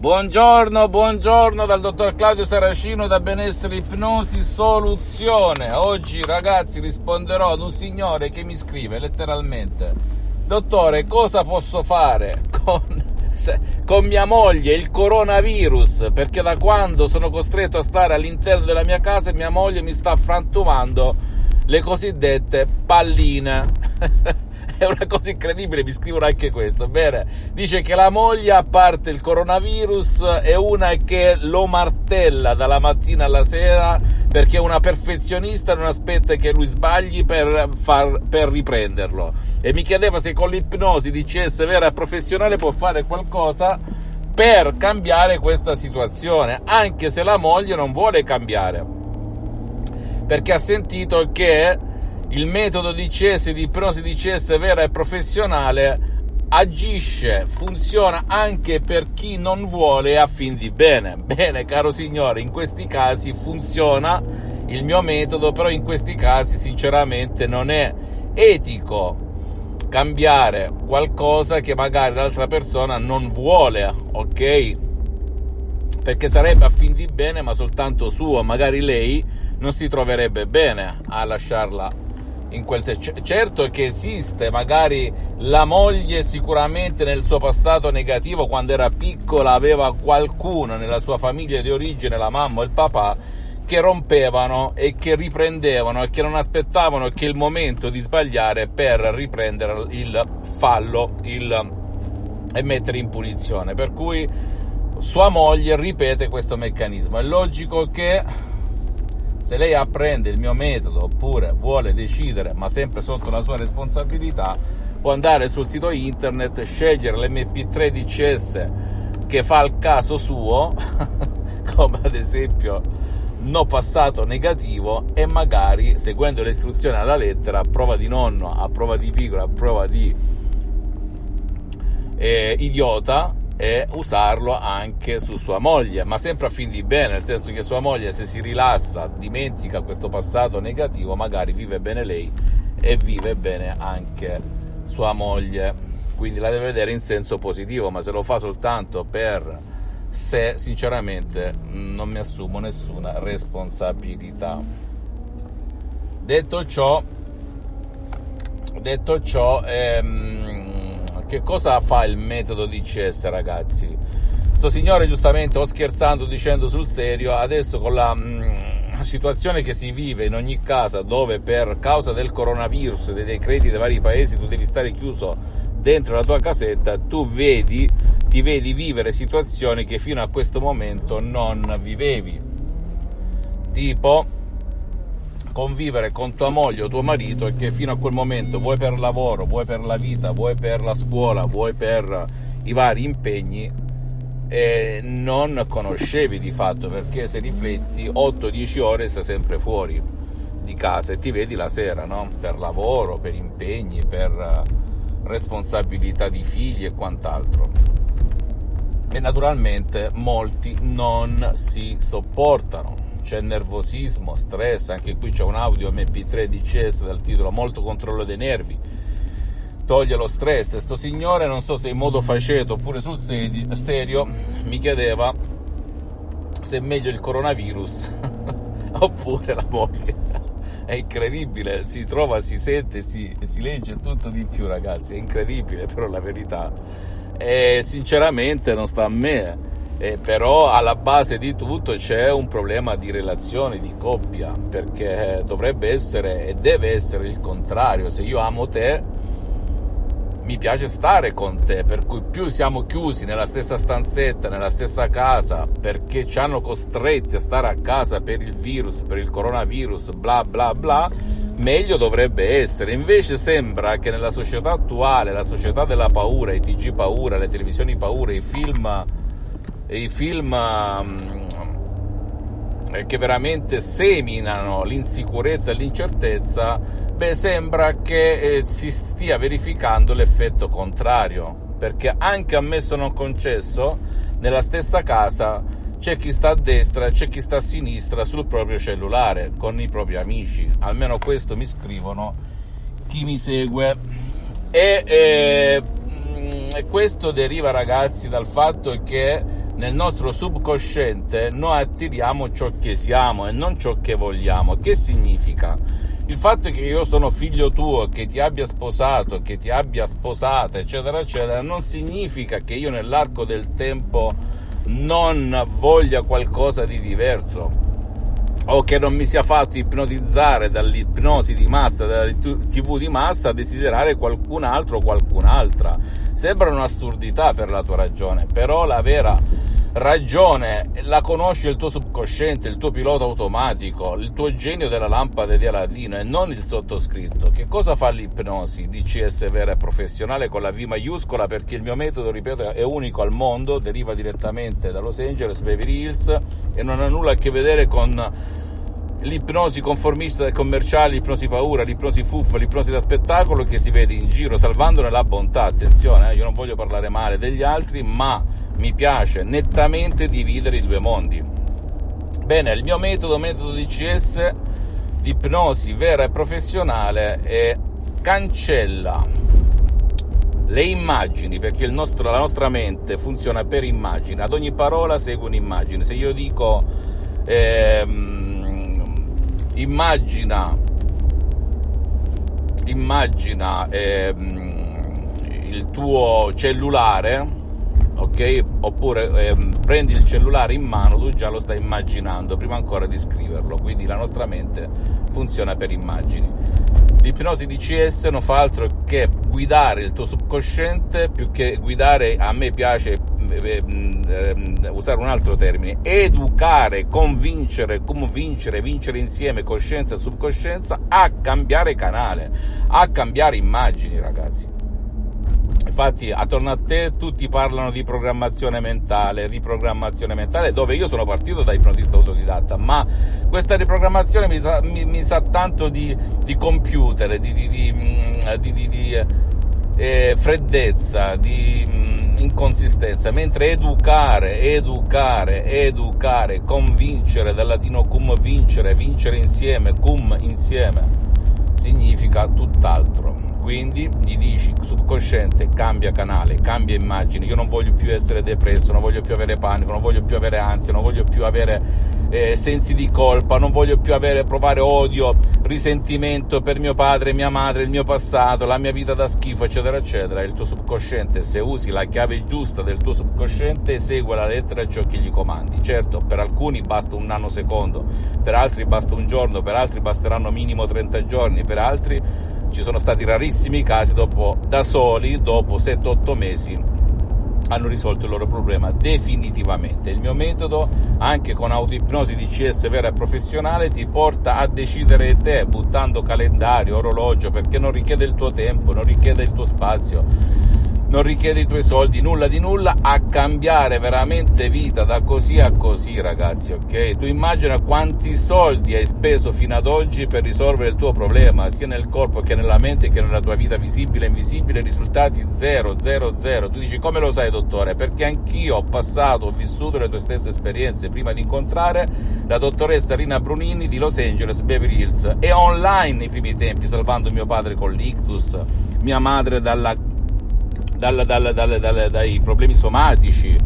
Buongiorno, buongiorno dal dottor Claudio Saracino da Benessere Ipnosi Soluzione. Oggi ragazzi risponderò ad un signore che mi scrive letteralmente: Dottore, cosa posso fare con, con mia moglie il coronavirus? Perché da quando sono costretto a stare all'interno della mia casa mia moglie mi sta frantumando le cosiddette palline. è una cosa incredibile, mi scrivono anche questo. Bene, dice che la moglie, a parte il coronavirus, è una che lo martella dalla mattina alla sera perché è una perfezionista, non aspetta che lui sbagli per, far, per riprenderlo. E mi chiedeva se con l'ipnosi di CS vera e professionale può fare qualcosa per cambiare questa situazione, anche se la moglie non vuole cambiare. Perché ha sentito che il metodo di CS, di ipnosi di CS vera e professionale agisce, funziona anche per chi non vuole a fin di bene. Bene, caro signore, in questi casi funziona il mio metodo, però in questi casi sinceramente non è etico cambiare qualcosa che magari l'altra persona non vuole, ok? Perché sarebbe a fin di bene, ma soltanto suo, magari lei non si troverebbe bene a lasciarla in quel te- certo che esiste magari la moglie sicuramente nel suo passato negativo quando era piccola aveva qualcuno nella sua famiglia di origine la mamma o il papà che rompevano e che riprendevano e che non aspettavano che il momento di sbagliare per riprendere il fallo il, e mettere in punizione. Per cui sua moglie ripete questo meccanismo. È logico che se lei apprende il mio metodo oppure vuole decidere, ma sempre sotto la sua responsabilità, può andare sul sito internet, scegliere l'MP3 DCS che fa il caso suo, come ad esempio no passato negativo e magari seguendo le istruzioni alla lettera a prova di nonno, a prova di piccolo, a prova di eh, idiota e usarlo anche su sua moglie, ma sempre a fin di bene, nel senso che sua moglie se si rilassa, dimentica questo passato negativo, magari vive bene lei e vive bene anche sua moglie. Quindi la deve vedere in senso positivo, ma se lo fa soltanto per sé, sinceramente non mi assumo nessuna responsabilità. Detto ciò, detto ciò, ehm, che cosa fa il metodo DCS, ragazzi? Sto signore, giustamente, o scherzando, dicendo sul serio, adesso con la mh, mm, situazione che si vive in ogni casa, dove per causa del coronavirus e dei decreti dei vari paesi tu devi stare chiuso dentro la tua casetta, tu vedi, ti vedi vivere situazioni che fino a questo momento non vivevi. Tipo convivere con tua moglie o tuo marito e che fino a quel momento, vuoi per lavoro, vuoi per la vita, vuoi per la scuola, vuoi per i vari impegni, eh, non conoscevi di fatto perché se rifletti 8-10 ore stai sempre fuori di casa e ti vedi la sera no? per lavoro, per impegni, per responsabilità di figli e quant'altro. E naturalmente molti non si sopportano c'è nervosismo, stress, anche qui c'è un audio MP3 di CS dal titolo Molto controllo dei nervi, toglie lo stress. Sto signore, non so se in modo faceto oppure sul serio, mi chiedeva se è meglio il coronavirus oppure la moglie. È incredibile, si trova, si sente, si, si legge tutto di più ragazzi, è incredibile però la verità. E sinceramente non sta a me eh, però alla base di tutto c'è un problema di relazione, di coppia, perché dovrebbe essere e deve essere il contrario. Se io amo te, mi piace stare con te, per cui più siamo chiusi nella stessa stanzetta, nella stessa casa, perché ci hanno costretti a stare a casa per il virus, per il coronavirus, bla bla bla, meglio dovrebbe essere. Invece sembra che nella società attuale, la società della paura, i TG paura, le televisioni paura, i film i film um, che veramente seminano l'insicurezza e l'incertezza, beh, sembra che eh, si stia verificando l'effetto contrario, perché anche ammesso non concesso, nella stessa casa c'è chi sta a destra, c'è chi sta a sinistra sul proprio cellulare, con i propri amici, almeno questo mi scrivono chi mi segue. E, eh, mm, e questo deriva ragazzi dal fatto che nel nostro subconsciente noi attiriamo ciò che siamo e non ciò che vogliamo. Che significa? Il fatto che io sono figlio tuo, che ti abbia sposato, che ti abbia sposata, eccetera, eccetera, non significa che io nell'arco del tempo non voglia qualcosa di diverso o che non mi sia fatto ipnotizzare dall'ipnosi di massa, dalla tv di massa a desiderare qualcun altro o qualcun'altra. Sembra un'assurdità per la tua ragione, però la vera ragione la conosce il tuo subconsciente, il tuo pilota automatico, il tuo genio della lampada di Aladino e non il sottoscritto. Che cosa fa l'ipnosi DCS vera e professionale con la V maiuscola? Perché il mio metodo, ripeto, è unico al mondo, deriva direttamente da Los Angeles, Beverly Hills e non ha nulla a che vedere con l'ipnosi conformista e commerciale, l'ipnosi paura, l'ipnosi fuffa, l'ipnosi da spettacolo che si vede in giro, salvandone la bontà. Attenzione, eh, io non voglio parlare male degli altri, ma mi piace nettamente dividere i due mondi. Bene, il mio metodo, metodo DCS di ipnosi vera e professionale è cancella le immagini, perché nostro, la nostra mente funziona per immagini, ad ogni parola segue un'immagine. Se io dico ehm, immagina, immagina ehm, il tuo cellulare, ok? Oppure ehm, prendi il cellulare in mano, tu già lo stai immaginando prima ancora di scriverlo, quindi la nostra mente funziona per immagini. L'ipnosi DCS non fa altro che guidare il tuo subconsciente più che guidare, a me piace eh, eh, usare un altro termine, educare, convincere, convincere, vincere insieme coscienza e subconscienza a cambiare canale, a cambiare immagini ragazzi. Infatti, attorno a te tutti parlano di programmazione mentale, riprogrammazione mentale, dove io sono partito da ipnotista autodidatta, ma questa riprogrammazione mi sa, mi, mi sa tanto di, di, computer, di, di, di eh, freddezza, di mh, inconsistenza, mentre educare, educare, educare, convincere, dal latino cum vincere, vincere insieme, cum insieme, significa tutt'altro. Quindi gli dici subconsciente cambia canale, cambia immagine, io non voglio più essere depresso, non voglio più avere panico, non voglio più avere ansia, non voglio più avere eh, sensi di colpa, non voglio più avere, provare odio, risentimento per mio padre, mia madre, il mio passato, la mia vita da schifo, eccetera, eccetera. Il tuo subconsciente, se usi la chiave giusta del tuo subconsciente, esegue la lettera ciò che gli comandi. Certo, per alcuni basta un nanosecondo, per altri basta un giorno, per altri basteranno minimo 30 giorni, per altri ci sono stati rarissimi casi dopo, da soli, dopo 7-8 mesi, hanno risolto il loro problema definitivamente. Il mio metodo, anche con autoipnosi DCS vera e professionale, ti porta a decidere te, buttando calendario, orologio, perché non richiede il tuo tempo, non richiede il tuo spazio non richiede i tuoi soldi, nulla di nulla, a cambiare veramente vita da così a così, ragazzi, ok? Tu immagina quanti soldi hai speso fino ad oggi per risolvere il tuo problema, sia nel corpo che nella mente che nella tua vita visibile e invisibile, risultati 0, 0, 0. Tu dici come lo sai, dottore? Perché anch'io ho passato, ho vissuto le tue stesse esperienze prima di incontrare la dottoressa Rina Brunini di Los Angeles, Beverly Hills e online nei primi tempi, salvando mio padre con l'ictus, mia madre dalla dal, dal, dal, dai problemi somatici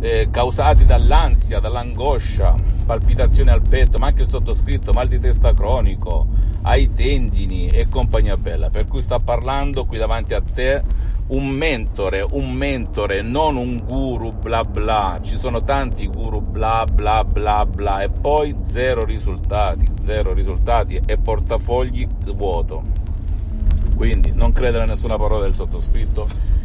eh, causati dall'ansia, dall'angoscia, palpitazioni al petto, ma anche il sottoscritto, mal di testa cronico, ai tendini e compagnia bella. Per cui sta parlando qui davanti a te un mentore, un mentore, non un guru bla bla. Ci sono tanti guru bla bla bla bla e poi zero risultati, zero risultati e portafogli vuoto. Quindi non credere a nessuna parola del sottoscritto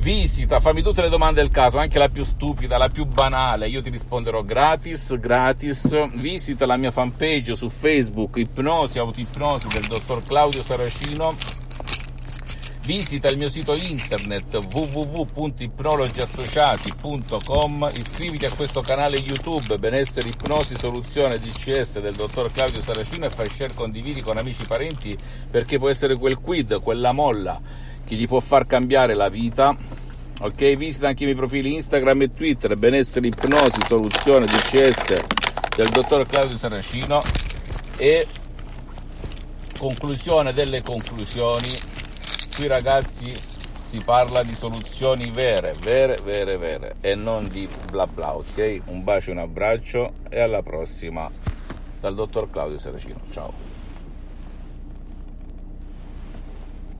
visita, fammi tutte le domande del caso, anche la più stupida, la più banale, io ti risponderò gratis, gratis. Visita la mia fanpage su Facebook, Ipnosi, Autoipnosi del dottor Claudio Saracino. Visita il mio sito internet www.ipnologiassociati.com, iscriviti a questo canale YouTube Benessere Ipnosi Soluzione DCS del dottor Claudio Saracino e fai share, condividi con amici e parenti perché può essere quel quid, quella molla che gli può far cambiare la vita. Ok, visita anche i miei profili Instagram e Twitter, benessere ipnosi, soluzione DCS del dottor Claudio Saracino e conclusione delle conclusioni. Qui ragazzi si parla di soluzioni vere, vere, vere, vere e non di bla bla, ok? Un bacio, un abbraccio e alla prossima dal dottor Claudio Saracino. Ciao.